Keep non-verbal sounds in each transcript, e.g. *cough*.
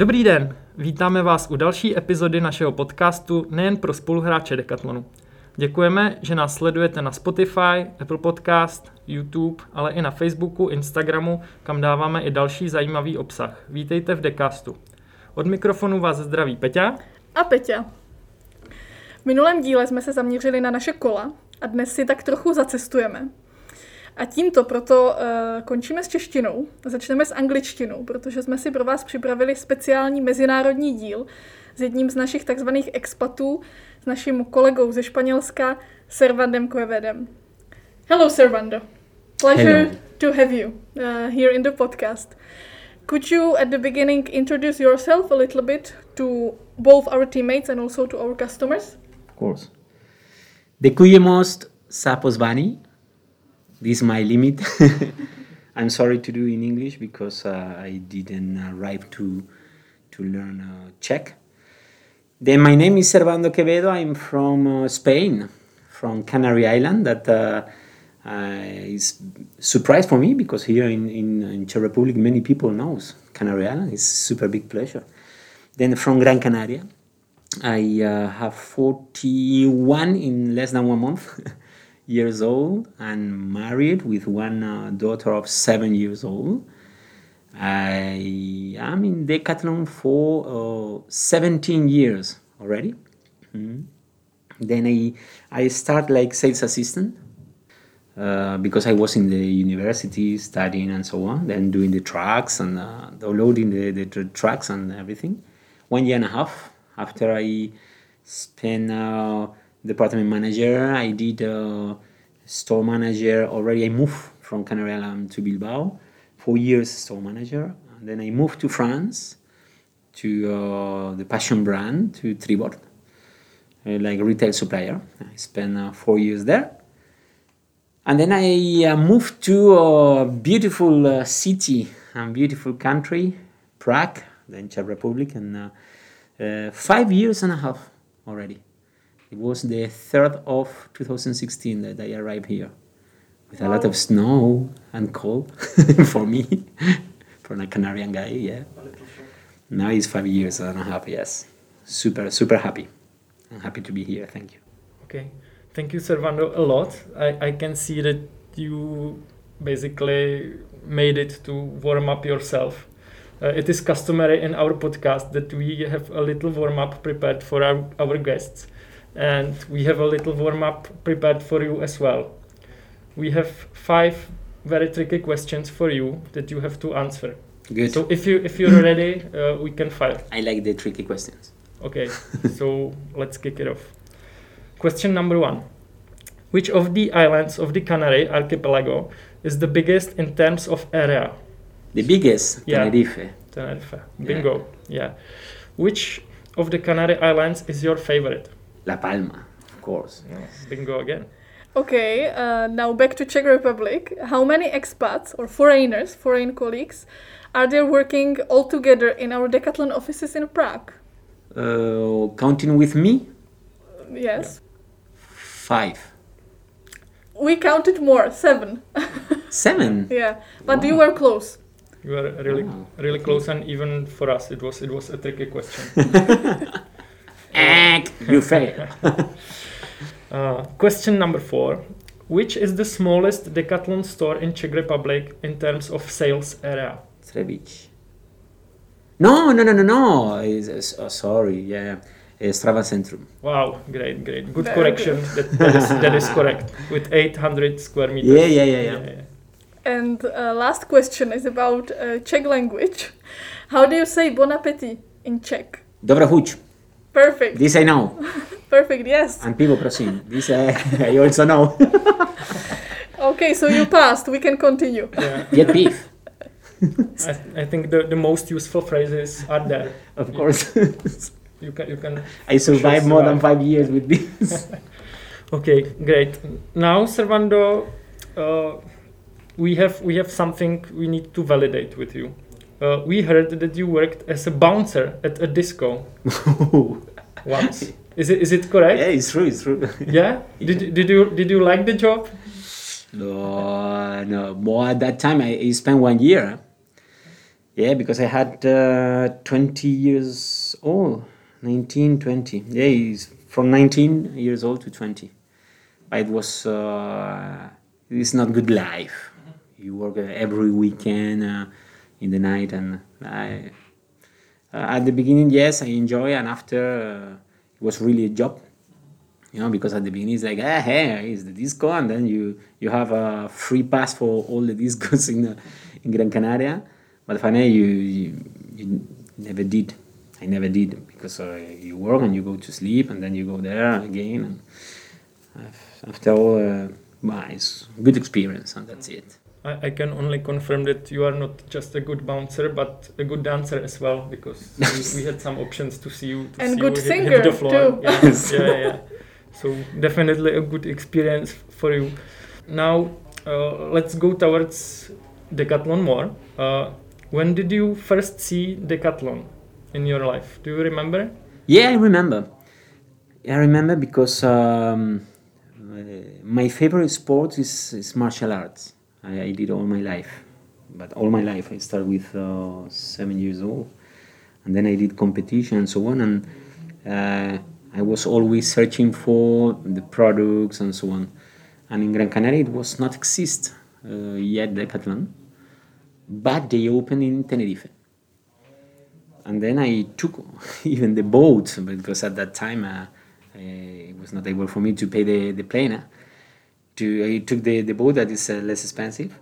Dobrý den, vítáme vás u další epizody našeho podcastu nejen pro spoluhráče Decathlonu. Děkujeme, že nás sledujete na Spotify, Apple Podcast, YouTube, ale i na Facebooku, Instagramu, kam dáváme i další zajímavý obsah. Vítejte v Decastu. Od mikrofonu vás zdraví Peťa a Peťa. V minulém díle jsme se zaměřili na naše kola a dnes si tak trochu zacestujeme. A tímto proto uh, končíme s češtinou. Začneme s angličtinou, protože jsme si pro vás připravili speciální mezinárodní díl s jedním z našich takzvaných expatů, s naším kolegou ze Španělska, Servandem Quevedem. Hello, Servando. Pleasure Hello. to have you uh, here in the podcast. Could you, at the beginning, introduce yourself a little bit to both our teammates and also to our customers? Of course. Děkujemos za pozvání. This is my limit. *laughs* I'm sorry to do in English because uh, I didn't arrive to to learn uh, Czech. Then my name is Servando Quevedo. I'm from uh, Spain, from Canary Island. That uh, uh, is surprise for me because here in, in, in Czech Republic many people knows Canary Island. It's super big pleasure. Then from Gran Canaria. I have 41 in less than one month *laughs* years old and married with one uh, daughter of seven years old. I am in Decathlon for uh, 17 years already. Mhm. Then I, I start like sales assistant uh, because I was in the university studying and so on, then doing the trucks and uh, downloading the, the, tr- trucks and everything. One year and a half after I spent uh, department manager, I did uh, store manager already. I moved from Canary Island to Bilbao, four years store manager. And then I moved to France to uh, the passion brand, to Tribord, uh, like retail supplier. I spent uh, four years there. And then I uh, moved to a beautiful uh, city and beautiful country, Prague, then Czech Republic, and five years and a half already. It was the 3rd of 2016 that I arrived here with a lot of snow and cold *laughs* for me, *laughs* for a Canarian guy, yeah. Now it's five years and a half, yes. Super, super happy. I'm happy to be here, thank you. Okay, thank you, Servando, a lot. I, I can see that you basically made it to warm up yourself. Uh, it is customary in our podcast that we have a little warm up prepared for our, our guests, and we have a little warm up prepared for you as well. We have five very tricky questions for you that you have to answer. Good. So if you if you're *laughs* ready, uh, we can fire. I like the tricky questions. Okay, *laughs* so let's kick it off. Question number one Which of the islands of the Canary archipelago is the biggest in terms of area? The biggest, Yeah. Tenerife. Tenerife. Bingo. Yeah. Which of the Canary Islands is your favorite? La Palma, of course. they can go again. Okay, uh, now back to Czech Republic. How many expats or foreigners, foreign colleagues, are there working all together in our Decathlon offices in Prague? Uh, counting with me, Yes. five. We counted more, seven. Seven. *laughs* yeah, but you were close. You were really Wow. really close, and even for us, it was it was a tricky question. *laughs* Egg, you fail. *laughs* Uh, question number four. Which is the smallest Decathlon store in Czech Republic in terms of sales area? Trević. No, no, no, no, no. It's, it's- oh, sorry, yeah. It's Strava Centrum. Wow, great, great. Good Very correction. That, that, is, that is *laughs* correct. With 800 square meters. Yeah, yeah, yeah, yeah. And uh, last question is about uh, Czech language. How do you say bon appetit in Czech? Dobra chuť. Perfect. This I know. Perfect, yes. And people prosím. This I, I also know. *laughs* Okay, so you passed. We can continue. Yeah. *laughs* Get beef. I, I think the, the most useful phrases are there. Of course. *laughs* You can you can. I survived more than five years with this. Okay, great. Now, Servando, uh, we have we have something we need to validate with you. Uh, we heard that you worked as a bouncer at a disco *laughs* once. Is it is it correct? yeah, it's true, it's true. *laughs* Yeah. Did did you did you like the job? No, no. More at that time, I, I spent one year. Yeah, because I had uh, 20 years old, 19, 20. Yeah, it's from 19 years old to 20. But it was, uh, it's not good life. You work every weekend uh, in the night, and I, uh, at the beginning, yes, I enjoy, and after, uh, it was really a job you know because at the beginning it's like ah hey it's the disco and then you you have a free pass for all the *laughs* discos in uh, in Gran Canaria. But finally you, you, you never did. I never did because uh, you work and you go to sleep and then you go there again. And after all uh, well, it's good experience and that's it I, I can only confirm that you are not just a good bouncer but a good dancer as well because we, we had some options to see you to And see good you hit- singer, hit the floor. too. *laughs* yeah, yeah yeah so definitely a good experience for you. Now uh, let's go towards decathlon more. Uh, when did you first see decathlon in your life? Do you remember? Yeah, I remember. I remember because um, uh, my favorite sport is, is martial arts. I, I did all my life, but all my life I started with uh, seven years old, and then I did competition and so on. And uh, I was always searching for the products and so on. And in Gran Canaria, it was not exist uh, yet Decathlon, but they opened in Tenerife and then I took *laughs* even the boat because at that time uh, uh, it was not able for me to pay the, the plane. Uh, To I took the, the boat that is uh, less expensive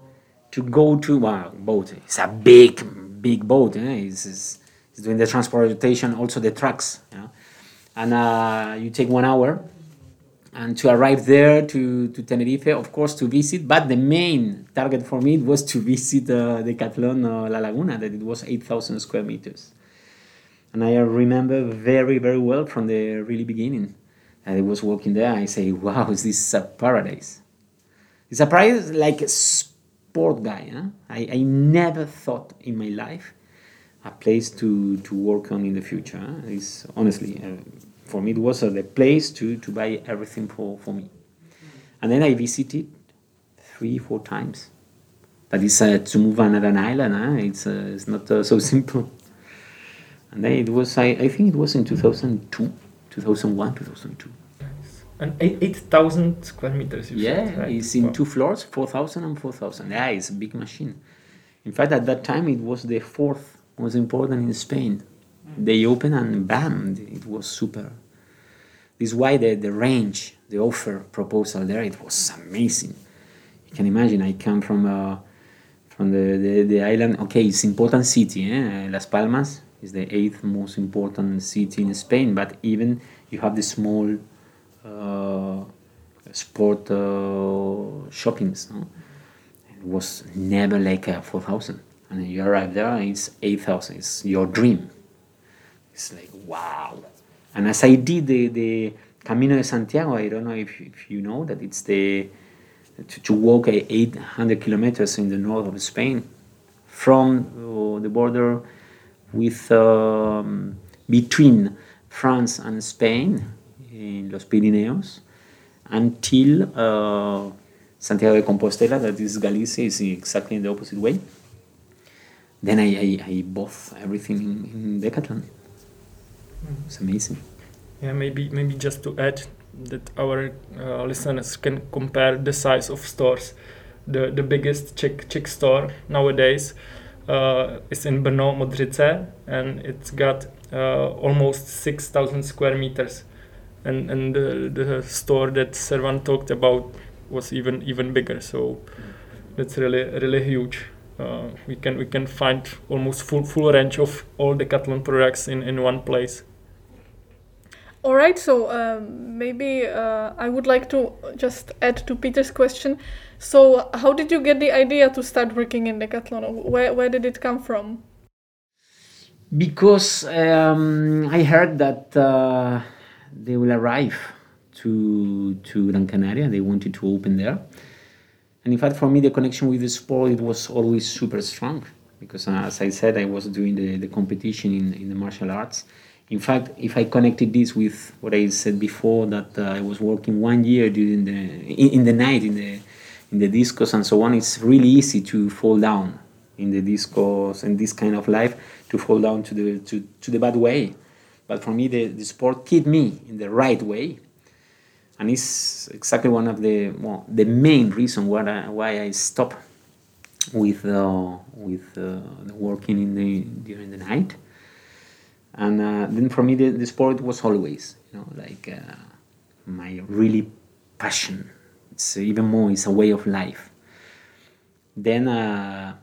to go to wow boat. It's a big big boat. Eh? It's, it's, doing the transportation, also the trucks. And uh, you take one hour and to arrive there to, to Tenerife, of course, to visit. But the main target for me was to *laughs* visit uh, the Decathlon uh, La Laguna, that it was 8,000 square meters. And I remember very, very well from the really beginning. I was walking there, and I say, wow, is this a paradise? It's a paradise like a sport guy. Huh? I, I never thought in my life a place to, to work on in the future. Huh? It's honestly, uh, for me, it was uh, the place to, to buy everything for, for me. And then I visited three, four times. But it's uh, to move another island, huh? it's, uh, it's not uh, so *laughs* simple. And then it was, I, I think it was in 2002, 2001, 2002. and eight- 8000 square meters Yeah, said, right? it's in Wow. two floors, 4,000 and 4,000. Yeah, it's a big machine. In fact, at that time, it was the fourth most important in Spain. They opened and bam, it was super. This is why the, the range, the offer proposal there, it was amazing. You can imagine, I come from uh, from the, the, the island. Okay, it's important city. Eh? Las Palmas is the eighth most important city in Spain, but even you have the small uh, sport uh, shoppings. No? It was never like uh, 4,000. And you arrive there, and it's 8,000. It's your dream. It's like, wow. And as I did the, the Camino de Santiago, I don't know if, if you know that it's the to, to walk uh, 800 kilometers in the north of Spain from uh, the border with um, between France and Spain in Los Pirineos until uh, Santiago de Compostela, that is Galicia, is exactly in the opposite way. Then I, I, I bought everything in, in Decathlon. It's amazing. Yeah, maybe maybe just to add that our uh, listeners can compare the size of stores. The the biggest Czech Czech store nowadays uh, is in Brno Modřice, and it's got uh, almost six thousand square meters. And and the, the store that Servan talked about was even even bigger. So that's really really huge. Uh, we can we can find almost full full range of all Decathlon products in, in one place. All right, so um, maybe uh, I would like to just add to Peter's question. So, how did you get the idea to start working in Decathlon? Where, where did it come from? Because um, I heard that uh, they will arrive to to Gran Canaria. They wanted to open there, and in fact, for me, the connection with the sport it was always super strong. Because uh, as I said, I was doing the, the competition in, in the martial arts. In fact, if I connected this with what I said before, that uh, I was working one year during the in, in the night in the in the discos and so on, it's really easy to fall down in the discos and this kind of life to fall down to the to, to the bad way. But for me, the, the sport keep me in the right way, and it's exactly one of the well, the main reason why I, why I stop with uh, with uh, working in the during the night. And uh, then for me, the, the sport was always you know like uh, my really passion. It's even more. It's a way of life. Then uh,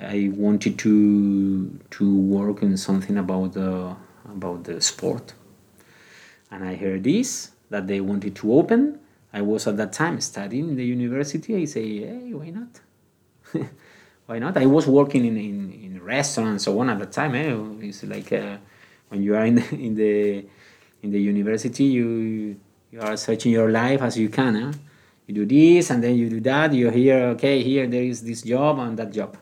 I wanted to to work in something about the about the sport, and I heard this that they wanted to open. I was at that time studying in the university. I say, hey, why not? *laughs* why not? I was working in in, in restaurants so on at the time. Eh? It's like uh, when you are in the, *laughs* in the in the university, you you are searching your life as you can. Eh? You do this and then you do that. You hear, okay, here there is this job and that job.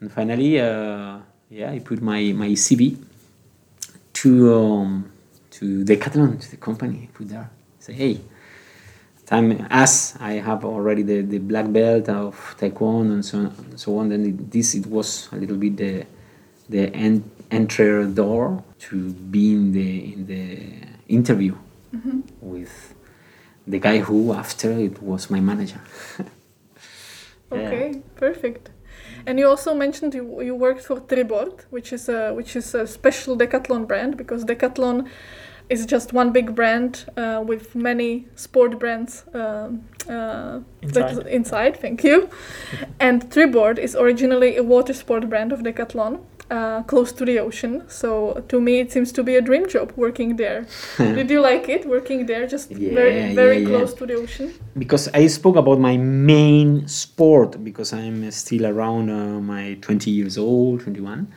And finally, uh, yeah, I put my, my CV to um, to Decathlon, to the company. I put there. Say, hey, time as I have already the, the black belt of taekwondo and so on, and so on. Then this it was a little bit the the en- entry door to be in the in the interview Mm-hmm. with the guy who after it was my manager. *laughs* Yeah. Okay, perfect. And you also mentioned you, you worked for Tribord, which is a which is a special Decathlon brand because Decathlon is just one big brand uh, with many sport brands um, uh, Inside. inside. Thank you. and Tribord is originally a water sport brand of Decathlon. Uh, close to the ocean, so to me it seems to be a dream job working there. *laughs* Did you like it working there, just very Yeah, very yeah, yeah. close to the ocean? because I spoke about my main sport because I'm still around uh, my 20 years old, 21.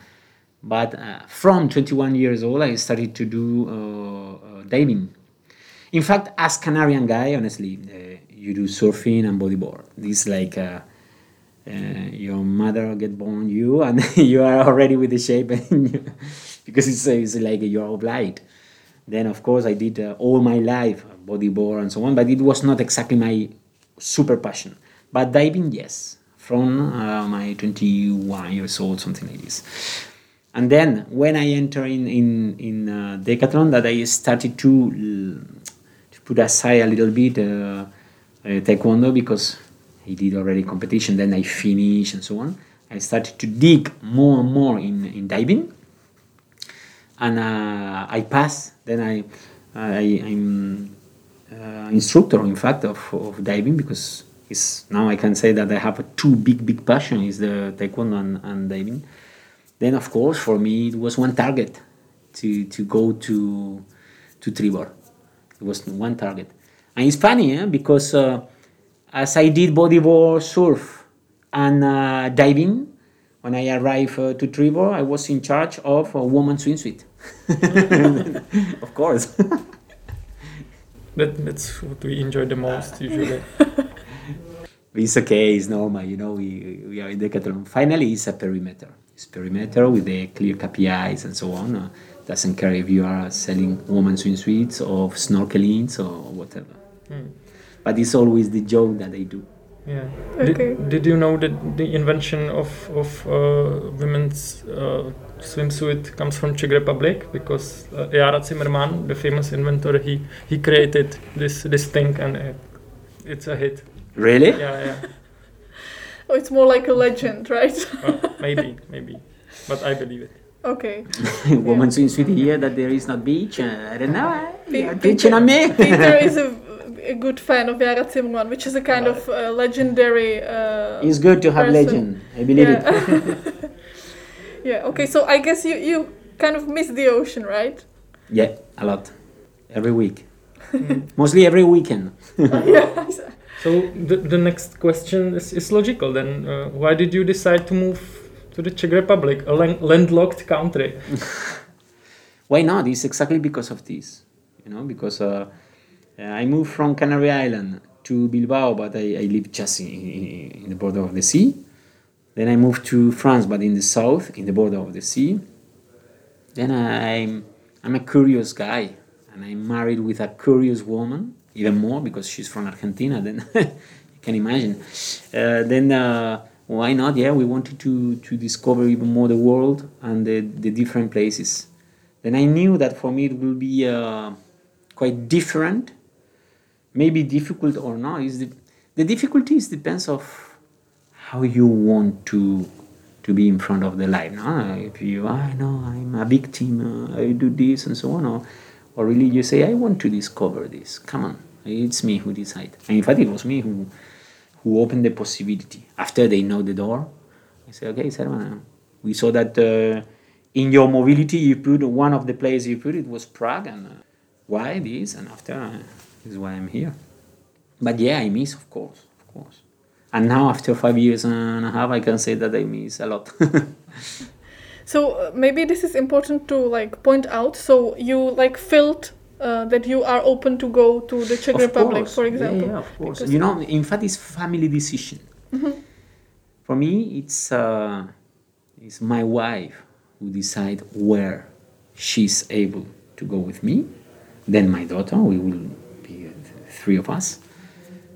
But uh, from 21 years old, I started to do uh, uh, diving. In fact, as Canarian guy, honestly, uh, you do surfing and bodyboard. This like your mother get born you, *laughs* and you are already with the shape, *laughs* you, because it's, it's like you're obliged. Then, of course, I did uh, all my life uh, bodyboard and so on, but it was not exactly my super passion. But diving, yes, from uh, my 21 years old, something like this. And then when I enter in in in uh, Decathlon, that I started to to put aside a little bit uh, uh, taekwondo because I did already competition. Then I finished and so on. I started to dig more and more in in diving and uh, I pass. Then I, I I'm uh, instructor, in fact, of, of diving because it's now I can say that I have a two big big passion is the taekwondo and, and diving. Then of course for me it was one target to to go to to Tribord. It was one target, and it's funny eh? because uh, as I did bodyboard, surf, and uh, diving, when I arrived uh, to Tribord, I was in charge of a woman swimsuit. *laughs* of course. *laughs* That, that's what we enjoy the most usually. *laughs* it's okay, it's normal, you know, we, we are in Decathlon. Finally, it's a perimeter. It's perimeter with the clear KPIs and so on. Uh, doesn't care if you are selling woman swimsuits or snorkelings or whatever. Hmm. But it's always the joke that they do. Yeah. Okay. Did, did you know that the invention of of uh, women's uh, swimsuit comes from Czech Republic because uh, Jára Cimrman, the famous inventor, he he created this this thing and it, it's a hit. Really? Yeah, yeah. *laughs* Oh, it's more like a legend, right? *laughs* Well, maybe, maybe, but I believe it. okay. *laughs* woman swimsuit here that there is not beach. Uh, I don't know. eh? Pe- You're preaching on me. Peter is a, a good fan of Jára Cimrman, which is a kind of uh, legendary. Uh, it's good to have person. legend. I believe it. yeah. *laughs* yeah. Okay. So I guess you you kind of miss the ocean, right? Yeah, a lot. Every week. Mm. *laughs* Mostly every weekend. *laughs* yeah. So the, the next question is, is logical then. Uh, why did you decide to move to the Czech Republic, a land- landlocked country? Why not? It's exactly because of this. You know, because uh, I moved from Canary Island to Bilbao, but I, I live just in, in, the border of the sea. Then I moved to France, but in the south, in the border of the sea. Then I'm, I'm a curious guy, and I'm married with a curious woman, even more because she's from Argentina. Then *laughs* you can imagine. Uh, then uh, why not? Yeah, we wanted to, to discover even more the world and the, the different places. Then I knew that for me it will be uh, quite different, maybe difficult or not. Is the, the difficulties depends of how you want to to be in front of the light. No? If you, I know I'm a victim, uh, I do this and so on, or, or really you say, I want to discover this. Come on, it's me who decide. And in fact, it was me who who opened the possibility. After they know the door, I say, okay, Servan, we saw that uh, in your mobility you put one of the places you put it was Prague, and uh, why this? And after, uh, is why I'm here. But yeah, I miss, of course, of course. And now, after five years and a half, I can say that I miss a lot. *laughs* so uh, maybe this is important to like point out. So you like felt uh, that you are open to go to the Czech Of Republic, course. for example. Yeah, of course. Because- You know, in fact, it's family decision. For me, it's uh, it's my wife who decide where she's able to go with me. Then my daughter. We will three of us.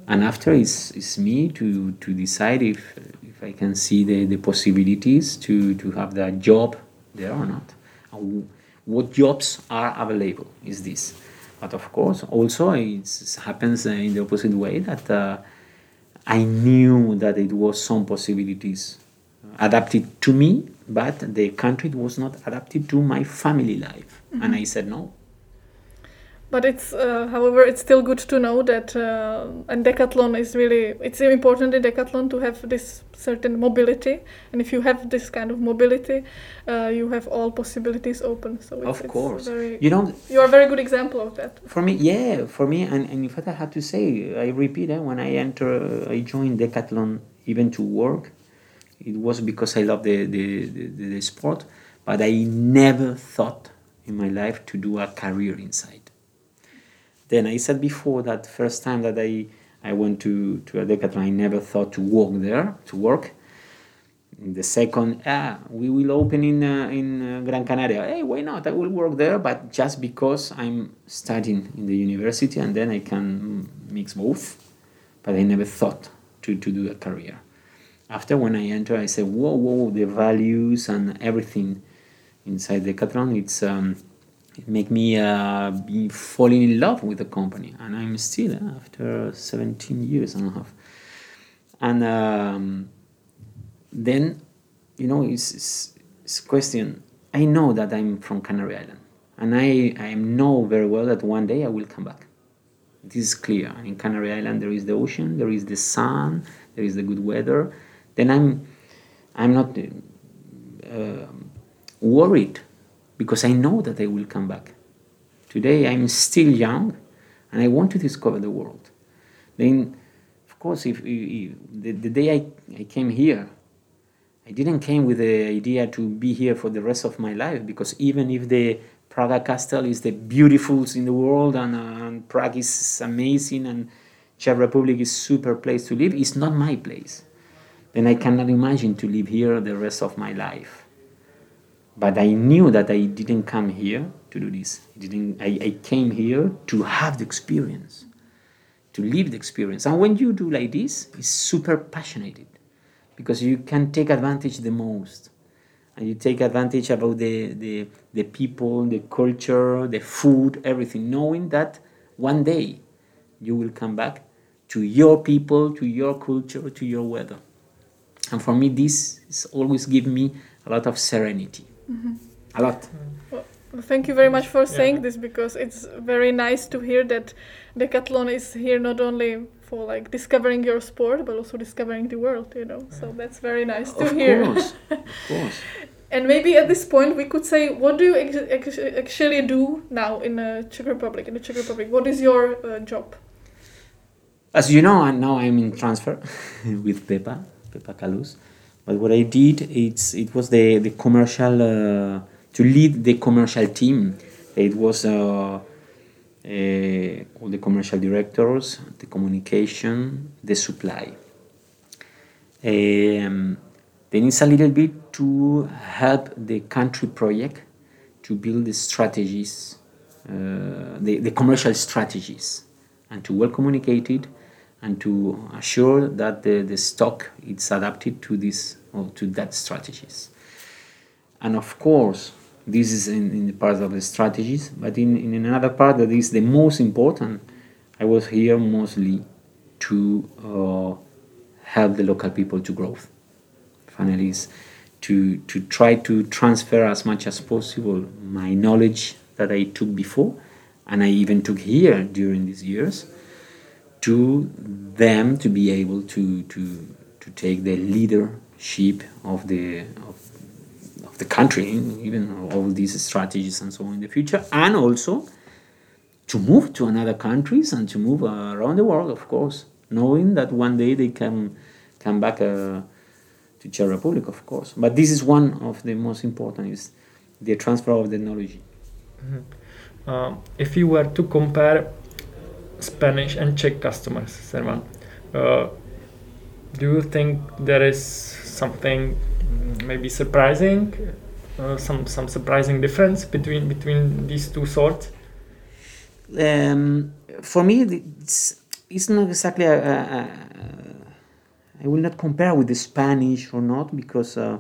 And after, it's, it's me to, to decide if if I can see the, the possibilities to, to have that job there or not. And what jobs are available is this. But of course, also it happens in the opposite way that uh, I knew that it was some possibilities adapted to me, but the country was not adapted to my family life. And I said no. But it's, uh, however, it's still good to know that uh, and decathlon is really it's important in decathlon to have this certain mobility, and if you have this kind of mobility, uh, you have all possibilities open. So it's, Of course. very, You know, you are a very good example of that. For me, yeah, for me, and, and in fact, I had to say, I repeat, eh, when I enter, I joined Decathlon even to work. It was because I love the, the, the, the sport, but I never thought in my life to do a career inside. Then I said before that first time that I, I went to, to a Decathlon, I never thought to work there, to work. The second, ah, we will open in uh, in uh, Gran Canaria. Hey, why not? I will work there, but just because I'm studying in the university, and then I can mix both. But I never thought to, to do a career. After when I enter, I said, whoa, whoa, the values and everything inside Decathlon, it's um, it make me uh, be falling in love with the company, and I'm still uh, after 17 years and a half. And um, then you know it's, it's, it's question. I know that i'm from canary island and i, I know very well that one day i will come back. This is clear. In canary island there is the ocean there is the sun there is the good weather. Then i'm i'm not uh, worried because i know that i will come back today i'm still young and i want to discover the world then of course if, if the, the day I, I came here I didn't came with the idea to be here for the rest of my life because even if the Praga Castle is the beautiful in the world and, uh, and Prague is amazing and Czech Republic is super place to live, it's not my place. Then I cannot imagine to live here the rest of my life. But I knew that I didn't come here to do this. I, didn't, I, I came here to have the experience, to live the experience. And when you do like this, it's super passionate because you can take advantage the most and you take advantage about the, the, the people the culture the food everything knowing that one day you will come back to your people to your culture to your weather and for me this always give me a lot of serenity a lot Well, thank you very much for saying Yeah. this because it's very nice to hear that Decathlon is here not only for like discovering your sport but also discovering the world. You know, so that's very nice to of hear. course *laughs* of course And maybe at this point we could say, what do you ex- ex- actually do now in the Czech Republic? In the Czech Republic, what is your uh, job? As you know, and now I'm in transfer *laughs* with Pepa, Pepa Calus. But what I did, it's it was the the commercial uh, to lead the commercial team. It was uh, uh, all the commercial directors, the communication, the supply. Um, then it's a little bit to help the country project to build the strategies, uh, the, the commercial strategies, and to well communicate it, and to assure that the, the stock is adapted to this or to that strategies. And of course, this is in, in the part of the strategies, but in, in another part that is the most important, I was here mostly to uh, help the local people to grow. Finally, is to, to try to transfer as much as possible my knowledge that I took before, and I even took here during these years, to them to be able to, to, to take the leadership of the, of, of the country, even all these strategies and so on in the future, and also to move to another countries and to move around the world, of course, knowing that one day they can come back uh, to Czech Republic, of course. But this is one of the most important is the transfer of technology. Mm-hmm. Uh, if you were to compare Spanish and Czech customers, Servan, uh, do you think there is something maybe surprising, uh, some some surprising difference between between these two sorts? Um, for me, it's, it's not exactly a, a, a, I will not compare with the Spanish or not because uh,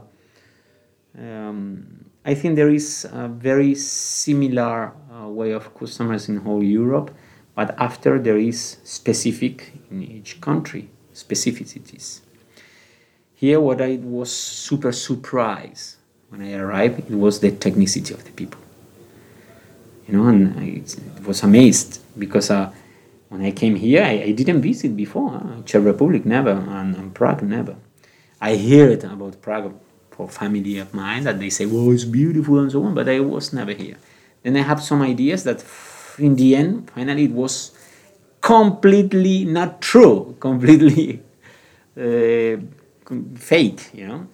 um, I think there is a very similar uh, way of customers in whole Europe, but after there is specific in each country specificities. Here, what I was super surprised when I arrived, it was the technicity of the people you know, and I was amazed because uh, when I came here, I, I didn't visit before. Uh, Czech Republic never, and, and, Prague never. I heard about Prague for family of mine that they say, "Oh, it's beautiful" and so on, but I was never here. Then I have some ideas that, in the end, finally, it was completely not true, *laughs* completely uh, fake. You know,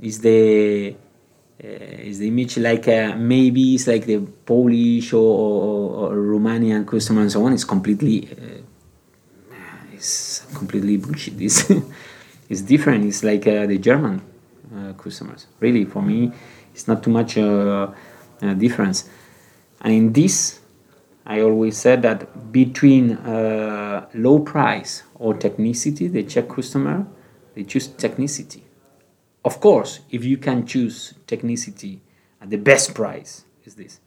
is the uh, is the image like uh, maybe it's like the Polish or, or, or, Romanian customer and so on. It's completely uh, it's completely bullshit. It's, *laughs* it's different. It's like uh, the German uh, customers. Really, for me, it's not too much uh, difference. And in this, I always said that between low price or technicity, the Czech customer, they choose technicity of course, if you can choose technicity at the best price, is this.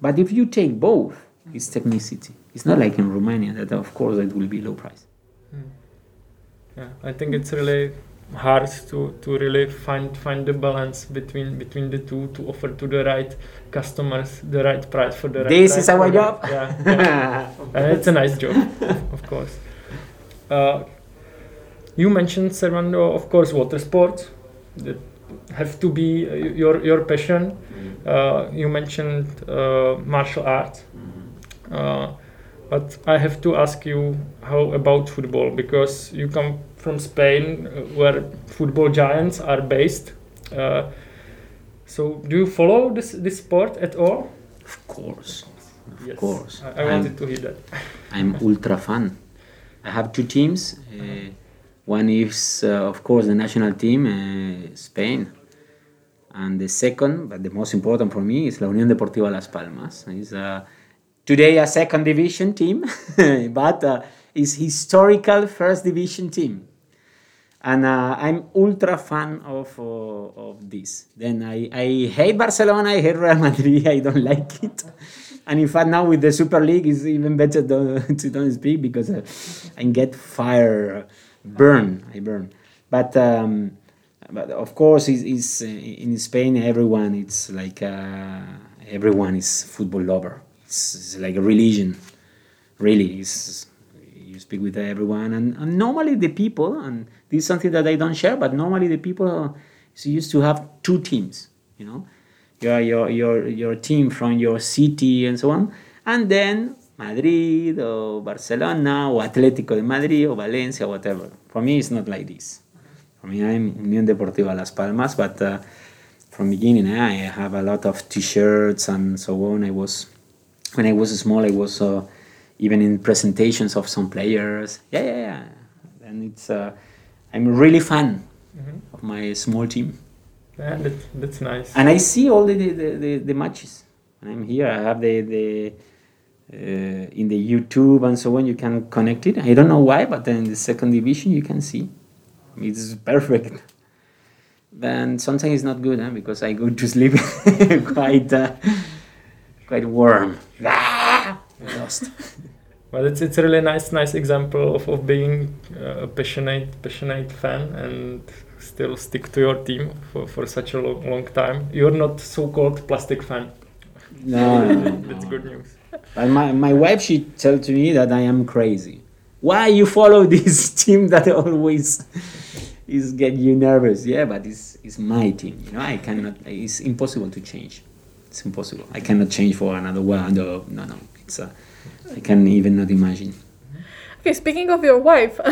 But if you take both, it's technicity. It's not like in Romania that, of course, it will be low price. Hmm. Yeah, I think it's really hard to, to really find find the balance between between the two to offer to the right customers the right price for the right. This is our job. Yeah, *laughs* yeah. uh, it's a nice job, of course. Uh, you mentioned Servando, of course, water sports that have to be uh, your your passion. Mm-hmm. Uh, you mentioned uh, martial arts, mm-hmm. but I have to ask you how about football because you come from Spain where football giants are based. so do you follow this this sport at all? Of course, of yes. course. I, I wanted to hear that. I'm ultra fan. I have two teams. Uh, one is, uh, of course, the national team, uh, Spain. And the second, but the most important for me, is La Unión Deportiva Las Palmas. It's uh, today a second division team, *laughs* but uh, it's historical first division team. And uh, I'm ultra fan of, uh, of this. Then I, I hate Barcelona, I hate Real Madrid, *laughs* I don't like it. And in fact, now with the Super League, it's even better to, *laughs* to don't speak because uh, I get fire burn. I burn. But um, but of course, is uh, in Spain everyone it's like uh, everyone is football lover. It's, it's, like a religion. Really, it's, you speak with everyone, and, and normally the people, and this is something that I don't share, but normally the people used to have two teams. You know, your your your your team from your city and so on, and then Madrid or Barcelona or Atlético de Madrid or Valencia, or whatever. For me, it's not like this. For me, I'm Unión Deportiva Las Palmas, but uh, from beginning, I have a lot of T-shirts and so on. I was when I was small, I was uh, even in presentations of some players. Yeah, yeah, yeah. And it's uh, I'm really fan mm-hmm. of my small team. Yeah, that, that's nice. And I see all the the, the, the matches. When I'm here, I have the the in the YouTube and so on, you can connect it. I don't know why, but then in the second division, you can see. It's perfect. Then sometimes it's not good huh? because I go to sleep *laughs* quite uh, quite warm. Ah, lost. Well, it's it's a really nice nice example of, of being uh, a passionate passionate fan and still stick to your team for, for such a long, long time. You're not so-called plastic fan. No, no, no, *laughs* That's good news. But my, my wife, she tell to me that I am crazy. Why you follow *laughs* this team that always *laughs* is get you nervous? Yeah, but it's, it's my team. You know, I cannot. It's impossible to change. It's impossible. I cannot change for another one. No, no, no. It's a, I can even not imagine. Okay, speaking of your wife, *laughs*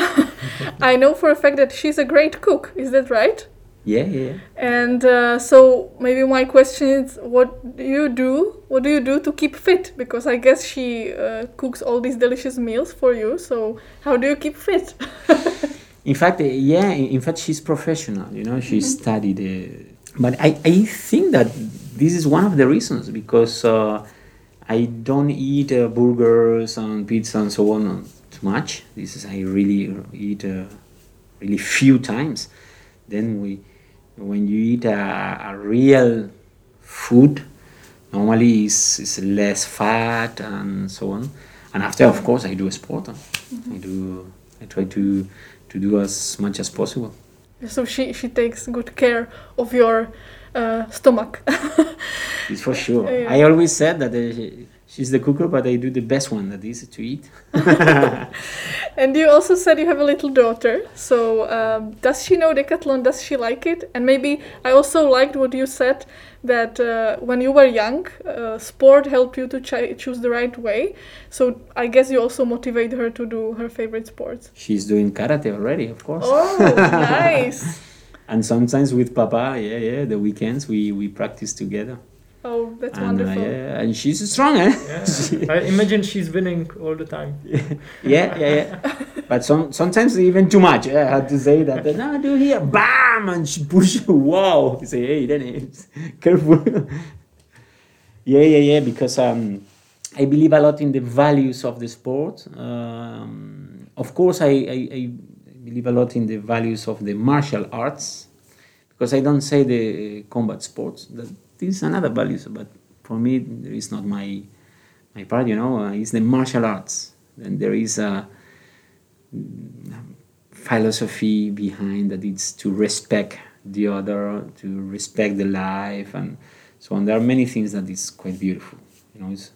I know for a fact that she's a great cook. Is that right? Yeah, yeah. And uh, so maybe my question is, what do you do? What do you do to keep fit? Because I guess she uh, cooks all these delicious meals for you. So how do you keep fit? *laughs* In fact, uh, yeah. In fact, she's professional. You know, she studied. Uh, but I, I think that this is one of the reasons because uh, I don't eat uh, burgers and pizza and so on too much. This is I really eat uh, really few times. Then we, when you eat a, a real food, normally is is less fat and so on. And after, of course, I do sport. huh? I do. I try to to do as much as possible. so she she takes good care of your uh, stomach. *laughs* It's for sure. Yeah. I always said that uh, she's the cooker, but I do the best one that is to eat. *laughs* and you also said you have a little daughter. So um, does she know decathlon? Does she like it? And maybe I also liked what you said that uh, when you were young, uh, sport helped you to ch- choose the right way. So I guess you also motivate her to do her favorite sports. She's doing karate already, of course. Oh, nice. *laughs* And sometimes with Papa, yeah, yeah, the weekends we, we practice together. Oh, that's and, uh, wonderful. yeah, and she's strong, eh? Yeah. I imagine she's winning all the time. *laughs* yeah, yeah, yeah. But some, sometimes even too much. eh, I had to say that. No, do here, bam, and she push. Wow. You say, hey, then *laughs* careful. yeah, yeah, yeah. Because um, I believe a lot in the values of the sport. Um, of course, I, I, I believe a lot in the values of the martial arts. Because I don't say the combat sports. That this is another values, but for me, is not my my part. You know, uh, it's the martial arts. Then there is a philosophy behind that it's to respect the other, to respect the life, and so on. There are many things that is quite beautiful. You know, it's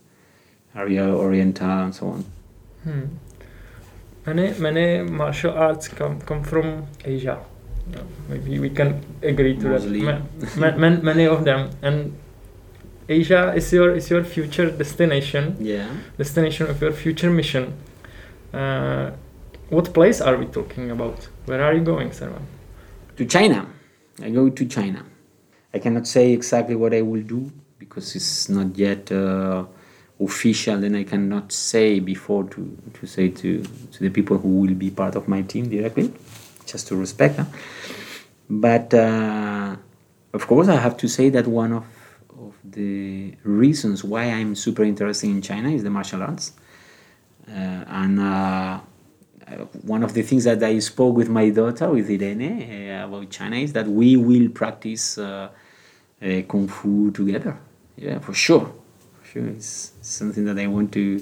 area oriental and so on. Hmm. Many many martial arts come come from Asia. Maybe we can agree to Mostly. that. Ma- ma- many of them and Asia is your is your future destination, Yeah. destination of your future mission. Uh, what place are we talking about? Where are you going, Servan? To China. I go to China. I cannot say exactly what I will do because it's not yet uh, official. Then I cannot say before to, to say to, to the people who will be part of my team directly, just to respect. Huh? But uh, of course, I have to say that one of, of the reasons why I'm super interested in China is the martial arts. Uh, and uh, uh, one of the things that I spoke with my daughter, with Irene, uh, about China is that we will practice uh, kung fu together. Yeah, for sure. For sure, it's something that I want to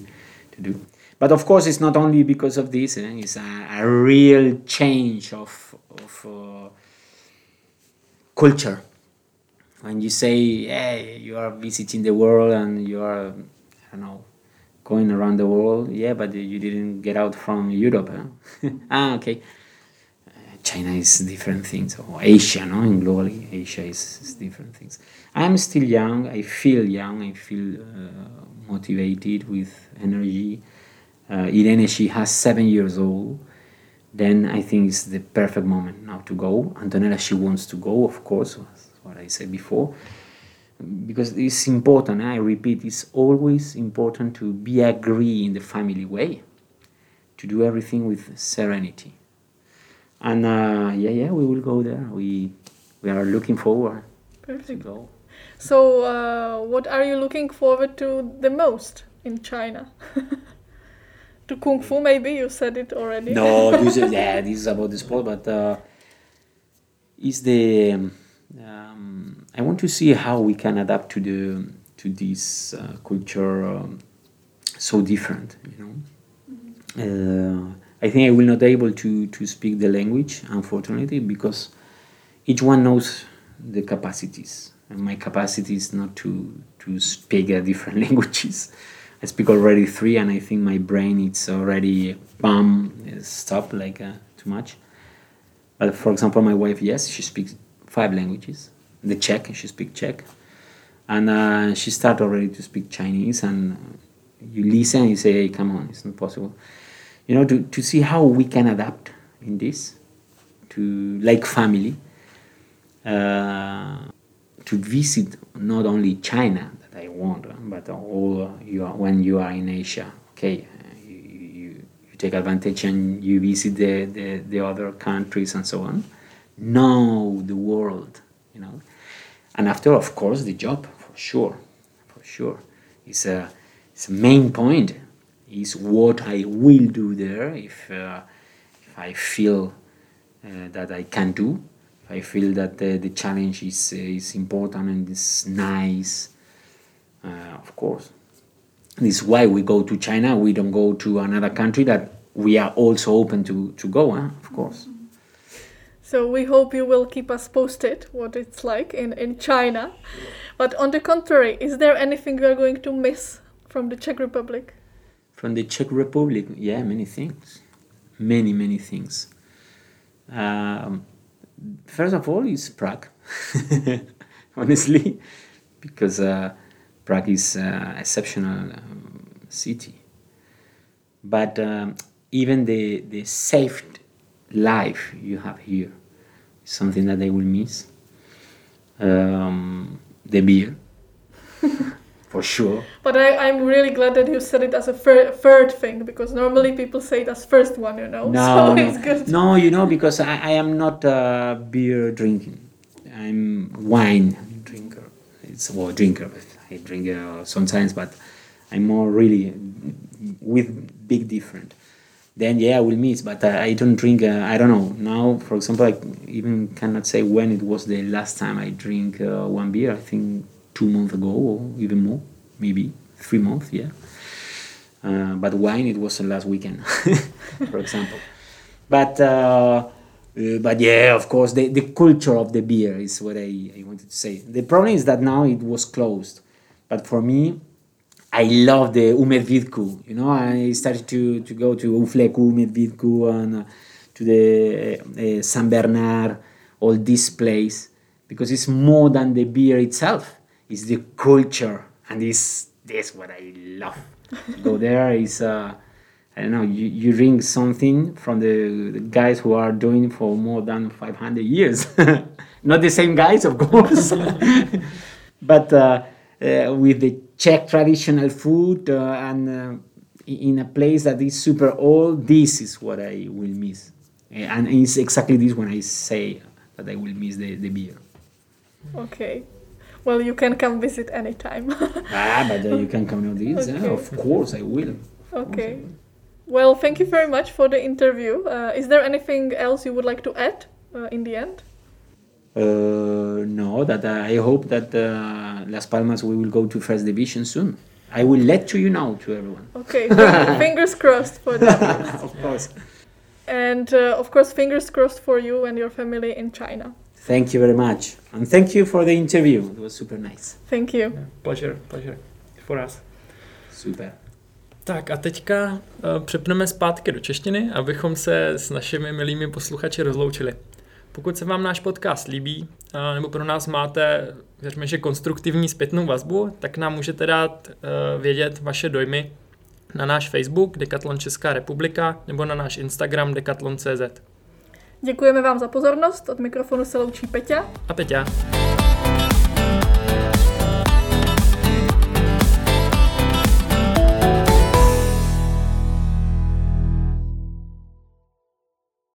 to do. But of course, it's not only because of this. eh, It's a, a real change of of uh, culture. When you say, "Hey, you are visiting the world and you are, I don't know, going around the world. Yeah, but you didn't get out from Europe. Huh? *laughs* ah, okay. China is different things, or Asia, no? And globally, Asia is, is different things. I am still young. I feel young. I feel uh, motivated with energy. Uh, Irene, she has seven years old. Then I think it's the perfect moment now to go. Antonella, she wants to go, of course, what I said before because it's important i repeat it's always important to be agree in the family way to do everything with serenity and uh, yeah yeah we will go there we we are looking forward to Perfect. go So, uh, what are you looking forward to the most in China? *laughs* to kung fu, maybe you said it already. No, *laughs* this is, yeah, this is about the sport, but uh, is the um, I want to see how we can adapt to the to this uh, culture um, so different, you know. Uh, I think I will not be able to to speak the language, unfortunately, because each one knows the capacities, and my capacity is not to to speak different *laughs* languages. I speak already three, and I think my brain it's already bum stop like uh, too much. But for example, my wife, yes, she speaks five languages. The Czech, she speaks Czech, and uh, she started already to speak Chinese. And you listen, you say, "Hey, come on, it's not possible." You know, to to see how we can adapt in this, to like family, uh, to visit not only China want, but all you are, when you are in Asia. Okay, you, you, you take advantage and you visit the, the, the other countries and so on. Know the world, you know. And after, of course, the job for sure, for sure, is a, it's a main point. Is what I will do there if uh, if I feel uh, that I can do if I feel that the, the challenge is, uh, is important and is nice, uh, of course. This is why we go to China. We don't go to another country that we are also open to, to go, huh? of course. So we hope you will keep us posted what it's like in, in China. But on the contrary, is there anything you are going to miss from the Czech Republic? From the Czech Republic, yeah, many things. Many, many things. Um, first of all is Prague, *laughs* honestly, because uh, Prague is an exceptional um, city. But um, even the, the safe life you have here is something that I will miss. Um, the beer, *laughs* for sure. But I, I'm really glad that you said it as a fir- third thing because normally people say it as first one, you know. *laughs* No, so no, it's good. no, you know, because I, I am not a beer drinking. I'm wine drinker. It's well drinker. I drink uh, sometimes, but I'm more really with big different. Then yeah, I will miss, but I, I don't drink. Uh, I don't know now. For example, I even cannot say when it was the last time I drink uh, one beer. I think two months ago or even more, maybe three months. Yeah. Uh, but wine, it was the last weekend, *laughs* for example. But uh, uh, but yeah, of course, the, the culture of the beer is what I, I wanted to say. The problem is that now it was closed. But for me, I love the U Medvídků. You know, I started to, to go to Ufleku, U Medvídků, and uh, to the uh, San Bernard, all this place, because it's more than the beer itself. It's the culture, and this this what I love. Go there is. Uh, I don't know, you, you drink something from the, the guys who are doing for more than 500 years. *laughs* Not the same guys, of course, *laughs* but uh, uh, with the Czech traditional food uh, and uh, in a place that is super old, this is what I will miss. And it's exactly this when I say that I will miss the, the beer. Okay. Well, you can come visit anytime. *laughs* ah, but uh, you can come on this. Okay. Yeah, of course, I will. okay. Well, thank you very much for the interview. Uh, is there anything else you would like to add uh, in the end? Uh, no, that uh, I hope that uh, Las Palmas we will go to first division soon. I will let you know to everyone. Okay, fing- *laughs* fingers crossed for that. *laughs* of course. And uh, of course, fingers crossed for you and your family in China. Thank you very much, and thank you for the interview. It was super nice. Thank you. Yeah, pleasure, pleasure for us. Super. Tak a teďka uh, přepneme zpátky do češtiny, abychom se s našimi milými posluchači rozloučili. Pokud se vám náš podcast líbí, uh, nebo pro nás máte, věřme, že konstruktivní zpětnou vazbu, tak nám můžete dát uh, vědět vaše dojmy na náš Facebook Decathlon Česká republika nebo na náš Instagram decathlon.cz. Děkujeme vám za pozornost. Od mikrofonu se loučí Peťa. A Peťa.